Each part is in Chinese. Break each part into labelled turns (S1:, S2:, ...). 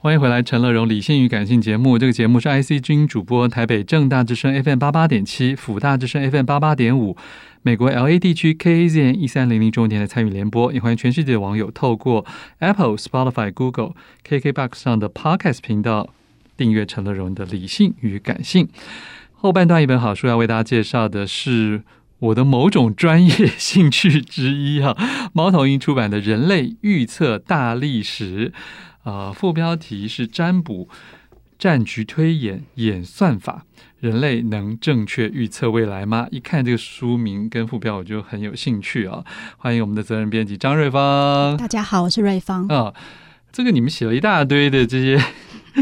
S1: 欢迎回来，陈乐融理性与感性节目。这个节目是 IC 君主播，台北正大之声 FM 八八点七，辅大之声 FM 八八点五，美国 LA 地区 KAZN 一三零零中电的参与联播。也欢迎全世界的网友透过 Apple、Spotify、Google、KKBox 上的 Podcast 频道订阅陈乐融的理性与感性。后半段一本好书要为大家介绍的是我的某种专业兴趣之一哈，猫头鹰出版的《人类预测大历史》。呃，副标题是占卜、战局推演、演算法，人类能正确预测未来吗？一看这个书名跟副标，我就很有兴趣啊！欢迎我们的责任编辑张瑞芳。
S2: 大家好，我是瑞芳。
S1: 啊，这个你们写了一大堆的这些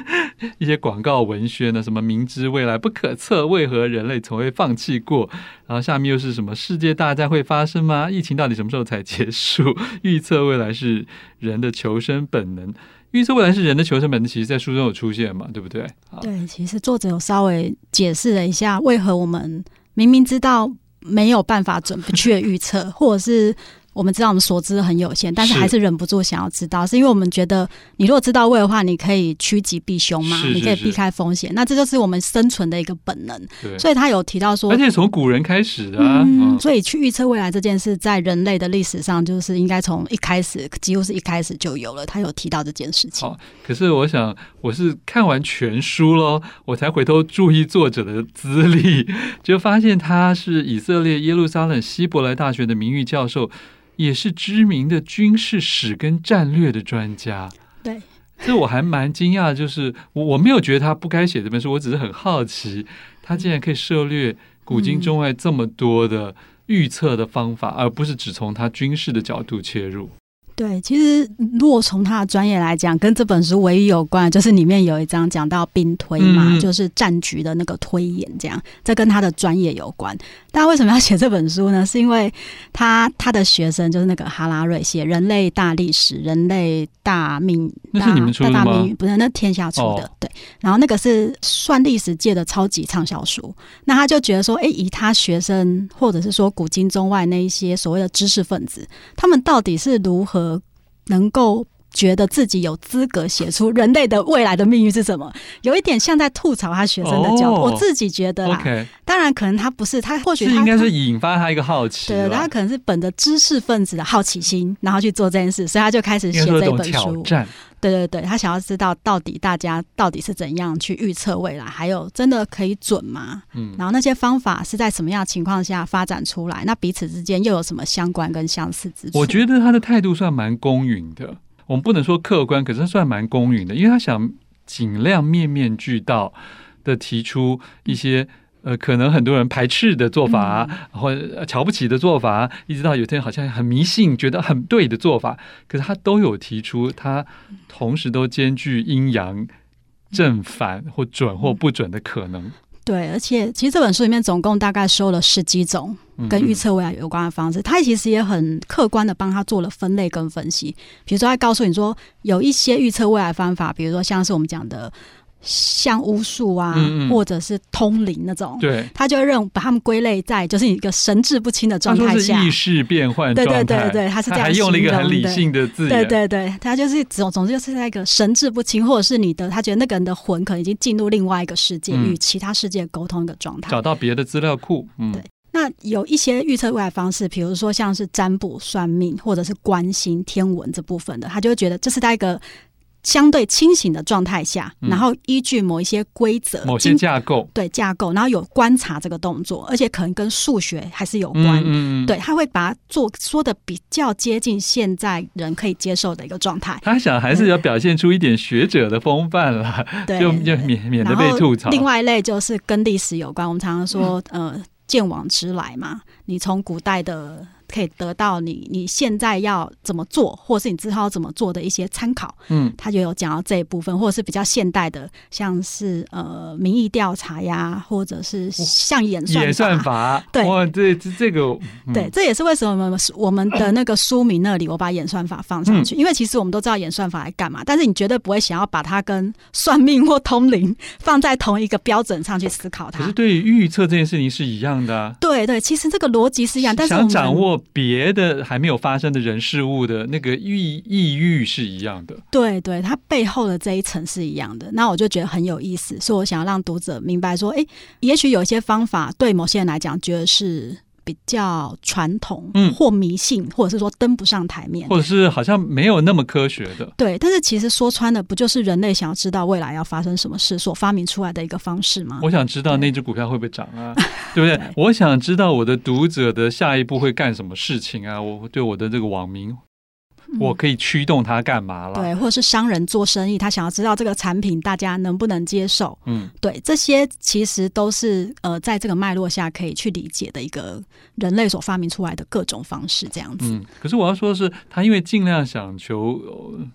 S1: 一些广告文宣呢，什么明知未来不可测，为何人类从未放弃过？然后下面又是什么世界大战会发生吗？疫情到底什么时候才结束？预测未来是人的求生本能。预测未来是人的求生本能，其实在书中有出现嘛，对不对？
S2: 对，其实作者有稍微解释了一下，为何我们明明知道没有办法准确预测，或者是。我们知道我们所知很有限，但是还是忍不住想要知道，是，是因为我们觉得你如果知道未来的话，你可以趋吉避凶嘛，是是是，你可以避开风险，那这就是我们生存的一个本能。对，所以他有提到说，
S1: 而且从古人开始的、啊嗯，
S2: 所以去预测未来这件事，在人类的历史上，就是应该从一开始，几乎是一开始就有了。他有提到这件事情。好，
S1: 可是我想，我是看完全书喽，我才回头注意作者的资历，就发现他是以色列耶路撒冷希伯来大学的名誉教授。也是知名的军事史跟战略的专家，
S2: 对，
S1: 这我还蛮惊讶，就是我我没有觉得他不该写这本书，我只是很好奇，他竟然可以涉猎古今中外这么多的预测的方法，而不是只从他军事的角度切入。
S2: 对，其实如果从他的专业来讲，跟这本书唯一有关，就是里面有一章讲到兵推嘛，嗯、就是战局的那个推演，这样，这跟他的专业有关。但为什么要写这本书呢？是因为他他的学生就是那个哈拉瑞写《人类大历史》《人类大命》
S1: 那是你们出的吗？
S2: 大大命运不是那天下出的，哦、对。然后那个是算历史界的超级畅销书。那他就觉得说，哎，以他学生或者是说古今中外那一些所谓的知识分子，他们到底是如何？能够觉得自己有资格写出人类的未来的命运是什么？有一点像在吐槽他学生的角度。Oh, 我自己觉得啦，okay. 当然可能他不是，他或许是
S1: 应该是引发他一个好奇。
S2: 对，他可能是本着知识分子的好奇心，然后去做这件事，所以他就开始写这本书。对对对，他想要知道到底大家到底是怎样去预测未来，还有真的可以准吗？嗯，然后那些方法是在什么样的情况下发展出来？那彼此之间又有什么相关跟相似之处？
S1: 我觉得他的态度算蛮公允的。我们不能说客观，可是算蛮公允的，因为他想尽量面面俱到的提出一些呃，可能很多人排斥的做法，嗯、或者瞧不起的做法，一直到有些人好像很迷信，觉得很对的做法，可是他都有提出，他同时都兼具阴阳正反或准或不准的可能。
S2: 对，而且其实这本书里面总共大概收了十几种跟预测未来有关的方式，他其实也很客观的帮他做了分类跟分析。比如说，他告诉你说，有一些预测未来方法，比如说像是我们讲的。像巫术啊，嗯嗯，或者是通灵那种，
S1: 对，
S2: 他就认把他们归类在就是一个神志不清的状态下，
S1: 意识变换。
S2: 对对对对，他是这样
S1: 还用了一个很理性的字。
S2: 对对对，他就是总总之就是在一个神志不清，或者是你的他觉得那个人的魂可能已经进入另外一个世界，与、嗯、其他世界沟通一个状态。
S1: 找到别的资料库。嗯，
S2: 对。那有一些预测未来方式，比如说像是占卜、算命，或者是关心、天文这部分的，他就会觉得这是在一个。相对清醒的状态下，然后依据某一些规则、
S1: 某些架构，
S2: 对架构，然后有观察这个动作，而且可能跟数学还是有关。嗯嗯，对，他会把它做说的比较接近现在人可以接受的一个状态。
S1: 他想还是要表现出一点学者的风范了，对，就 就免免得被吐槽。
S2: 另外一类就是跟历史有关，我们常常说，呃，鉴往知来嘛，你从古代的。可以得到你你现在要怎么做，或是你之后要怎么做的一些参考。嗯，他就有讲到这一部分，或者是比较现代的，像是呃民意调查呀，或者是像演算法。演算法，对，
S1: 哇，这这这个，
S2: 嗯、对，这也是为什么我们我们的那个书名那里我把演算法放上去，嗯，因为其实我们都知道演算法来干嘛，但是你绝对不会想要把它跟算命或通灵放在同一个标准上去思考它。
S1: 可是对于预测这件事情是一样的，啊。
S2: 对对，其实这个逻辑是一样，但是
S1: 想掌握。别的还没有发生的人事物的那个意意欲是一样的。
S2: 对对，它背后的这一层是一样的。那我就觉得很有意思，所以我想要让读者明白说，哎，也许有些方法对某些人来讲，觉得是。比较传统，嗯，或迷信，或者是说登不上台面，
S1: 或者是好像没有那么科学的。
S2: 对，但是其实说穿了，不就是人类想要知道未来要发生什么事所发明出来的一个方式吗？
S1: 我想知道那只股票会不会涨啊，对不对？对，我想知道我的读者的下一步会干什么事情啊？我对我的这个网民。我可以驱动他干嘛了？
S2: 对，或者是商人做生意，他想要知道这个产品大家能不能接受？嗯，对，这些其实都是呃，在这个脉络下可以去理解的一个人类所发明出来的各种方式，这样子。
S1: 嗯，可是我要说的是，他因为尽量想求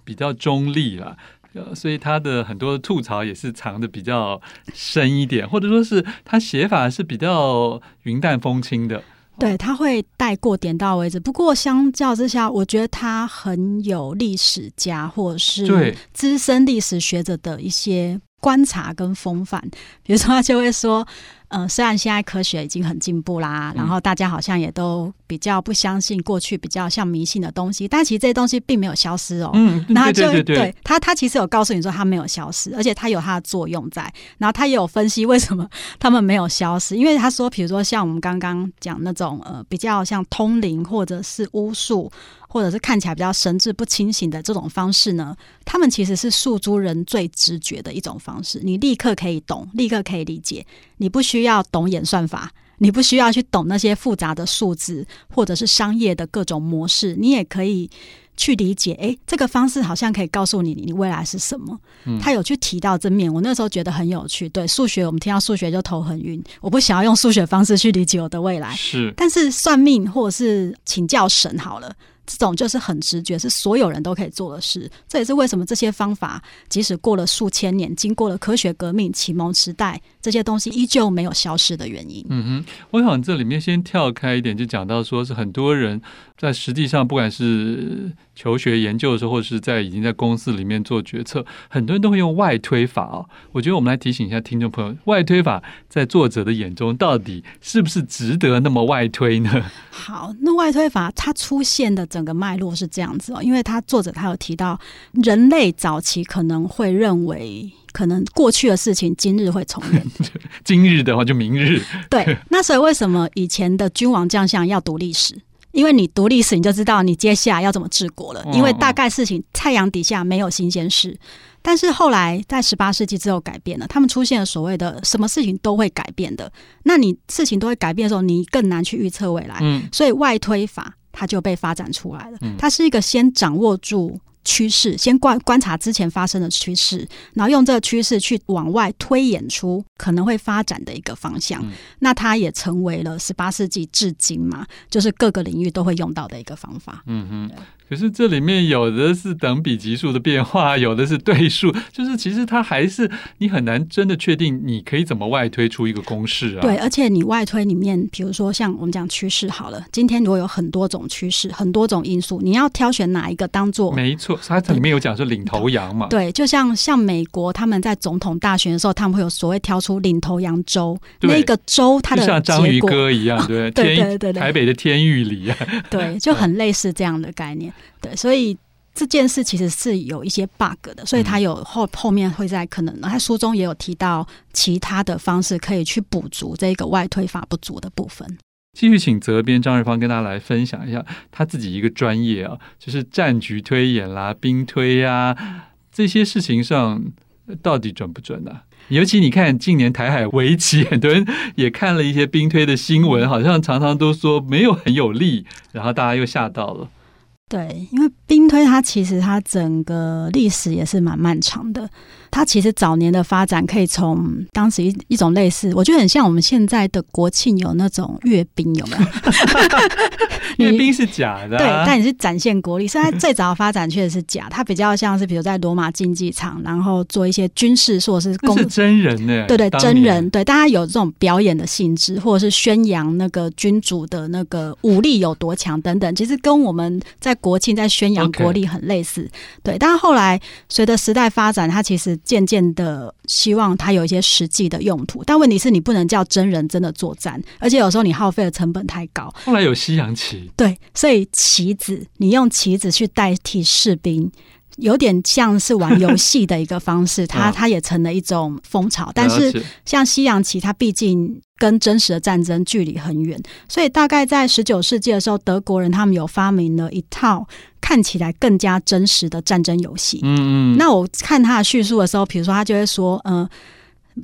S1: 比较中立啦，呃，所以他的很多吐槽也是藏的比较深一点，或者说是他写法是比较云淡风轻的。
S2: 对，他会带过点到为止。不过相较之下，我觉得他很有历史家或者是资深历史学者的一些观察跟风范。比如说，他就会说。呃，虽然现在科学已经很进步啦，然后大家好像也都比较不相信过去比较像迷信的东西，但其实这些东西并没有消失哦。嗯，然后就对，对，对，对，对他，他其实有告诉你说他没有消失，而且他有他的作用在。然后他也有分析为什么他们没有消失，因为他说，比如说像我们刚刚讲那种呃，比较像通灵或者是巫术。或者是看起来比较神志不清醒的这种方式呢，他们其实是诉诸人最直觉的一种方式，你立刻可以懂，立刻可以理解，你不需要懂演算法，你不需要去懂那些复杂的数字或者是商业的各种模式，你也可以去理解。诶，这个方式好像可以告诉你你未来是什么。嗯，他有去提到这面，我那时候觉得很有趣。对，数学，我们听到数学就头很晕，我不想要用数学方式去理解我的未来。
S1: 是，
S2: 但是算命或者是请教神好了。这种就是很直觉，是所有人都可以做的事。这也是为什么这些方法，即使过了数千年，经过了科学革命、启蒙时代，这些东西依旧没有消失的原因。
S1: 嗯哼，我想这里面先跳开一点，就讲到说是很多人在实际上，不管是求学研究的时候，或者是在已经在公司里面做决策，很多人都会用外推法哦。我觉得我们来提醒一下听众朋友，外推法在作者的眼中，到底是不是值得那么外推呢？
S2: 好，那外推法它出现的整个脉络是这样子哦，因为他作者他有提到，人类早期可能会认为，可能过去的事情今日会重演，
S1: 今日的话就明日。
S2: 对，那所以为什么以前的君王将相要读历史？因为你读历史，你就知道你接下来要怎么治国了。因为大概事情太阳底下没有新鲜事。但是后来在十八世纪之后改变了，他们出现了所谓的什么事情都会改变的。那你事情都会改变的时候，你更难去预测未来。嗯，所以外推法它就被发展出来了。它是一个先掌握住趋势，先观观察之前发生的趋势，然后用这个趋势去往外推演出可能会发展的一个方向。嗯、那它也成为了十八世纪至今嘛，就是各个领域都会用到的一个方法。嗯哼。
S1: 可是这里面有的是等比级数的变化，有的是对数，就是其实它还是你很难真的确定你可以怎么外推出一个公式啊。
S2: 对，而且你外推里面，比如说像我们讲趋势好了，今天如果有很多种趋势，很多种因素，你要挑选哪一个当做？
S1: 没错，它里面有讲是领头羊嘛。
S2: 对，就像像美国他们在总统大选的时候，他们会有所谓挑出领头羊州，那个州它的
S1: 像章鱼哥一样，对
S2: 对对对，
S1: 台北的天域里啊，
S2: 对，就很类似这样的概念。对，所以这件事其实是有一些 bug 的，所以他有后后面会在可能他书中也有提到其他的方式可以去补足这个外推法不足的部分。
S1: 继续请责编张瑞芳跟大家来分享一下他自己一个专业啊，就是战局推演啦、兵推呀、啊、这些事情上到底准不准呢、啊？尤其你看近年台海围棋，很多人也看了一些兵推的新闻，好像常常都说没有很有利，然后大家又吓到了。
S2: 对，因为兵推它其实它整个历史也是蛮漫长的。它其实早年的发展可以从当时一一种类似，我觉得很像我们现在的国庆有那种阅兵，有没有？
S1: 阅兵是假的、啊，
S2: 对，但你是展现国力。所以它最早的发展确实是假，它比较像是比如在罗马竞技场，然后做一些军事或者是公，
S1: 是真人呢？
S2: 对对，真人对，大家有这种表演的性质，或者是宣扬那个君主的那个武力有多强等等。其实跟我们在国庆在宣扬国力很类似。对，但是后来随着时代发展，它其实渐渐的希望它有一些实际的用途。但问题是你不能叫真人真的作战，而且有时候你耗费的成本太高。
S1: 后来有西洋棋，
S2: 对，所以棋子你用棋子去代替士兵。有点像是玩游戏的一个方式，它它也成了一种风潮。但是像西洋棋，它毕竟跟真实的战争距离很远，所以大概在十九世纪的时候，德国人他们有发明了一套看起来更加真实的战争游戏。嗯嗯。那我看他的叙述的时候，比如说他就会说，嗯、呃，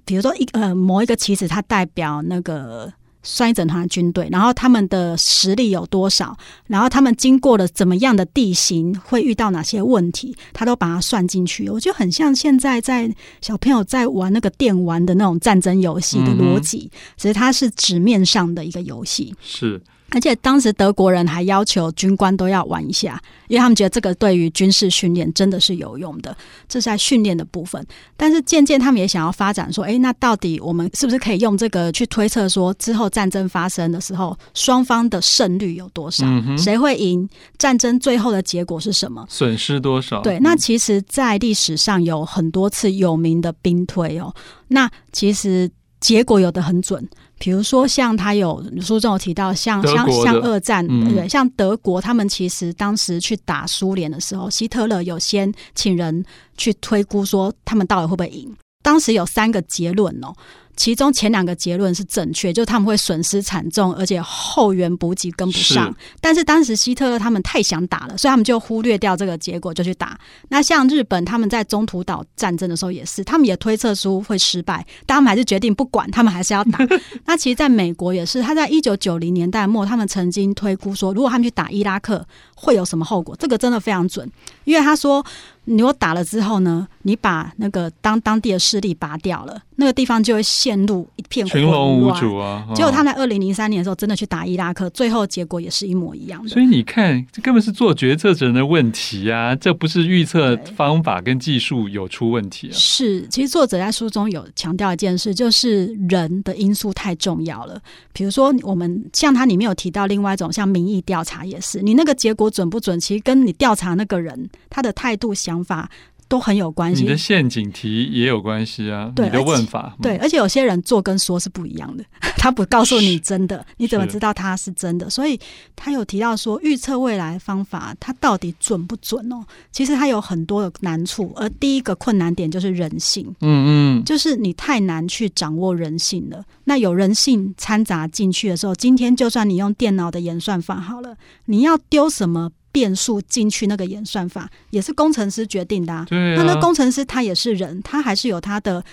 S2: 比如说一呃某一个棋子，它代表那个。算一整团军队，然后他们的实力有多少，然后他们经过了怎么样的地形，会遇到哪些问题，他都把它算进去。我觉得很像现在在小朋友在玩那个电玩的那种战争游戏的逻辑，只是它是纸面上的一个游戏。
S1: 是。
S2: 而且当时德国人还要求军官都要玩一下，因为他们觉得这个对于军事训练真的是有用的，这是在训练的部分。但是渐渐他们也想要发展说，诶，那到底我们是不是可以用这个去推测说，之后战争发生的时候，双方的胜率有多少？嗯、谁会赢？战争最后的结果是什么？
S1: 损失多少？
S2: 对，那其实，在历史上有很多次有名的兵推哦，那其实结果有的很准。比如说，像他有书中有提到像，像像像二战，对对，像德国，他们其实当时去打苏联的时候，希特勒有先请人去推估说他们到底会不会赢。当时有三个结论哦。其中前两个结论是正确，就是他们会损失惨重，而且后援补给跟不上。是。但是当时希特勒他们太想打了，所以他们就忽略掉这个结果，就去打。那像日本他们在中途岛战争的时候也是，他们也推测出会失败，但他们还是决定不管，他们还是要打。那其实在美国也是，他在一九九零年代末，他们曾经推估说，如果他们去打伊拉克会有什么后果？这个真的非常准，因为他说。你如果打了之后呢，你把那个当当地的势力拔掉了，那个地方就会陷入一片
S1: 群龙无主啊！
S2: 结果他在二零零三年的时候真的去打伊拉克，最后结果也是一模一样的。
S1: 所以你看，这根本是做决策者的问题啊！这不是预测方法跟技术有出问题啊！
S2: 是，其实作者在书中有强调一件事，就是人的因素太重要了。比如说，我们像他里面有提到另外一种，像民意调查也是，你那个结果准不准，其实跟你调查那个人他的态度。想法都很有关系，
S1: 你的陷阱题也有关系啊。你的问法
S2: 对，而且有些人做跟说是不一样的，他不告诉你真的，你怎么知道他是真的？所以他有提到说，预测未来方法，它到底准不准哦？其实它有很多的难处，而第一个困难点就是人性。嗯嗯，就是你太难去掌握人性了。那有人性掺杂进去的时候，今天就算你用电脑的演算法好了，你要丢什么？变数进去那个演算法也是工程师决定的啊。对啊。那那工程师他也是人，他还是有他的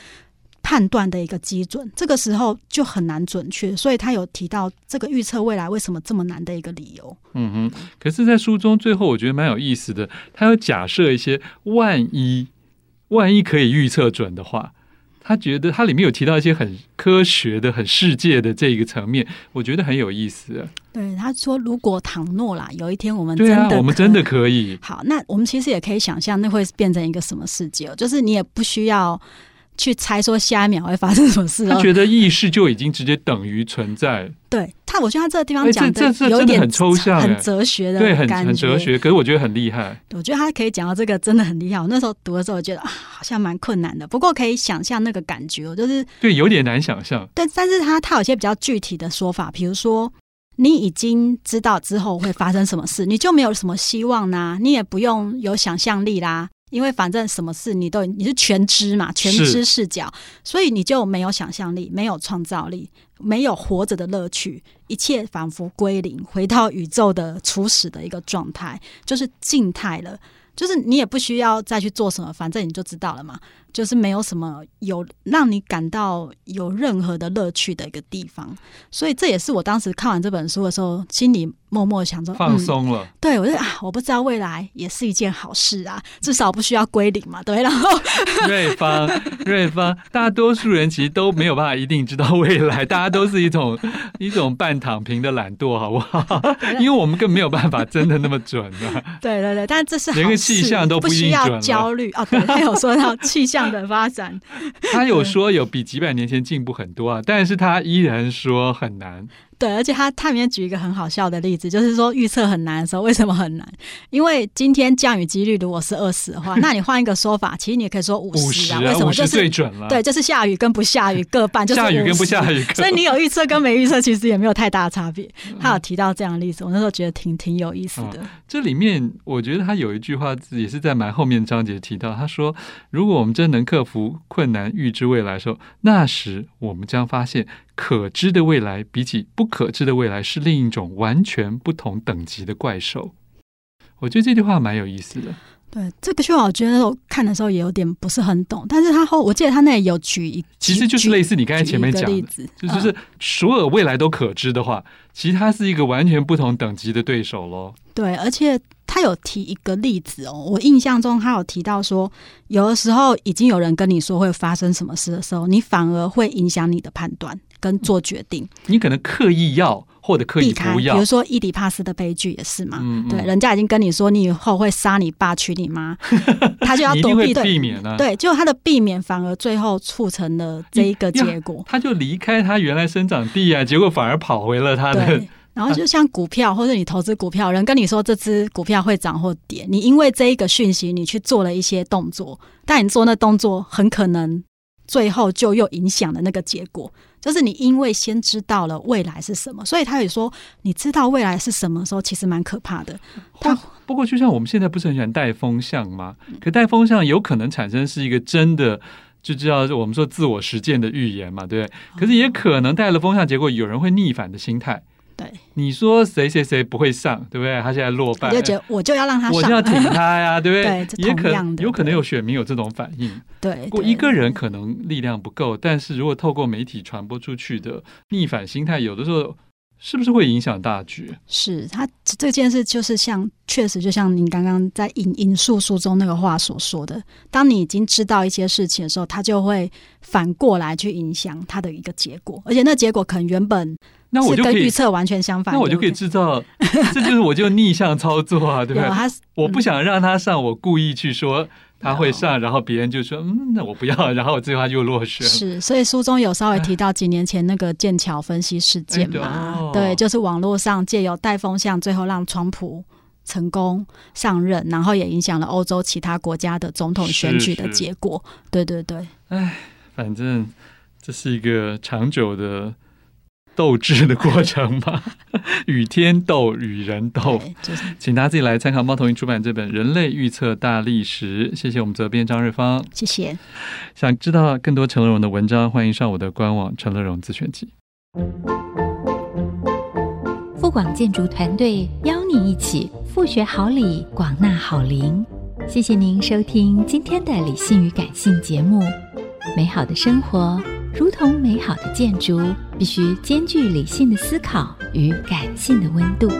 S2: 判断的一个基准。这个时候就很难准确，所以他有提到这个预测未来为什么这么难的一个理由。
S1: 嗯哼。可是，在书中最后，我觉得蛮有意思的，他有假设一些万一，万一可以预测准的话。他觉得他里面有提到一些很科学的、很世界的这一个层面，我觉得很有意思啊。
S2: 对，他说：“如果倘若啦，有一天我们真的，
S1: 对啊，我们真的可以。
S2: 好，那我们其实也可以想象，那会变成一个什么世界？就是你也不需要。”去猜说下一秒会发生什么事，
S1: 他觉得意识就已经直接等于存在。
S2: 对他，我觉得他这个地方讲的有一点
S1: 很抽象、
S2: 很哲学的，
S1: 对，很很哲学。可是我觉得很厉害。
S2: 我觉得他可以讲到这个真的很厉害。我那时候读的时候，我觉得啊好像蛮困难的，不过可以想象那个感觉，就是
S1: 对，有点难想象。
S2: 但但是他他有些比较具体的说法，比如说你已经知道之后会发生什么事，你就没有什么希望啦，你也不用有想象力啦。因为反正什么事你都你是全知嘛，全知视角，所以你就没有想象力，没有创造力，没有活着的乐趣，一切仿佛归零，回到宇宙的初始的一个状态，就是静态了。就是你也不需要再去做什么，反正你就知道了嘛。就是没有什么有让你感到有任何的乐趣的一个地方，所以这也是我当时看完这本书的时候，心里默默想着
S1: 放松了。
S2: 嗯、对我就啊，我不知道未来也是一件好事啊，至少不需要归零嘛。对，然后
S1: 瑞芳，瑞芳，大多数人其实都没有办法一定知道未来，大家都是一种一种半躺平的懒惰，好不好？因为我们更没有办法真的那么准啊。
S2: 对对对，但这是
S1: 连个气象都不，
S2: 不需要焦虑哦。对，他有说到气象。的发展，
S1: 他有说有比几百年前进步很多啊，但是他依然说很难。
S2: 对，而且他他里面举一个很好笑的例子，就是说预测很难的时候，为什么很难？因为今天降雨几率如果是二十的话，那你换一个说法，其实你也可以说五十啊。为什么？就是
S1: 最准了。
S2: 对，就是下雨跟不下雨各半，就是
S1: 下雨跟不下雨。
S2: 所以你有预测跟没预测，其实也没有太大的差别。他有提到这样的例子，我那时候觉得挺挺有意思的。
S1: 嗯、这里面我觉得他有一句话也是在蛮后面章节提到，他说：“如果我们真能克服困难，预知未来的时候，那时我们将发现。”可知的未来比起不可知的未来是另一种完全不同等级的怪兽。我觉得这句话蛮有意思的。
S2: 对，这个句话我觉得我看的时候也有点不是很懂，但是他后我记得他那里有举一，
S1: 其实就是类似你刚才前面讲的例子，就就是所有未来都可知的话，嗯、其实他是一个完全不同等级的对手喽。
S2: 对，而且他有提一个例子哦，我印象中他有提到说，有的时候已经有人跟你说会发生什么事的时候，你反而会影响你的判断。跟做决定，
S1: 你可能刻意要或者刻意不要，
S2: 比如说伊底帕斯的悲剧也是嘛。嗯嗯对，人家已经跟你说你以后会杀你爸娶你妈，他就要躲避
S1: 避免啊。
S2: 对，就他的避免反而最后促成了这一个结果，
S1: 他就离开他原来生长地啊，结果反而跑回了他的。
S2: 对，然后就像股票或者你投资股票，人跟你说这只股票会涨或跌，你因为这一个讯息，你去做了一些动作，但你做那动作很可能。最后就又影响了那个结果，就是你因为先知道了未来是什么，所以他也说，你知道未来是什么的时候，其实蛮可怕的。他
S1: 不过就像我们现在不是很喜欢带风向吗？可带风向有可能产生是一个真的，就知道我们说自我实践的预言嘛，对不对？可是也可能带了风向，结果有人会逆反的心态。
S2: 对，
S1: 你说谁谁谁不会上，对不对？他现在落败，
S2: 我就觉得我就要让他上，
S1: 我就要挺他呀，对不对？
S2: 对，也可能
S1: 有可能有选民有这种反应。
S2: 对，
S1: 不过一个人可能力量不够，但是如果透过媒体传播出去的逆反心态，有的时候是不是会影响大局？
S2: 是他这件事，就是像确实就像您刚刚在引引述书中那个话所说的，当你已经知道一些事情的时候，他就会反过来去影响他的一个结果，而且那结果可能原本。
S1: 那我就可以
S2: 预测完全相反，
S1: 那我就可以制造，这就是我就逆向操作啊，对不对？
S2: 他
S1: 我不想让他上，我故意去说他会上，然后别人就说嗯，那我不要，然后最后他就落选。
S2: 是，所以书中有稍微提到几年前那个剑桥分析事件嘛，对，就是网络上借由带风向，最后让川普成功上任，然后也影响了欧洲其他国家的总统选举的结果。对对对，
S1: 哎，反正这是一个长久的。斗智的过程吧，与天斗，与人斗。
S2: 就是、
S1: 请大家自己来参考猫头鹰出版这本《人类预测大历史》。谢谢我们责编张瑞芳，
S2: 谢谢。
S1: 想知道更多陈乐融的文章，欢迎上我的官网《陈乐融自选集》。
S3: 富广建筑团队邀你一起复学好礼，广纳好邻。谢谢您收听今天的理性与感性节目。美好的生活，如同美好的建筑，必须兼具理性的思考与感性的温度。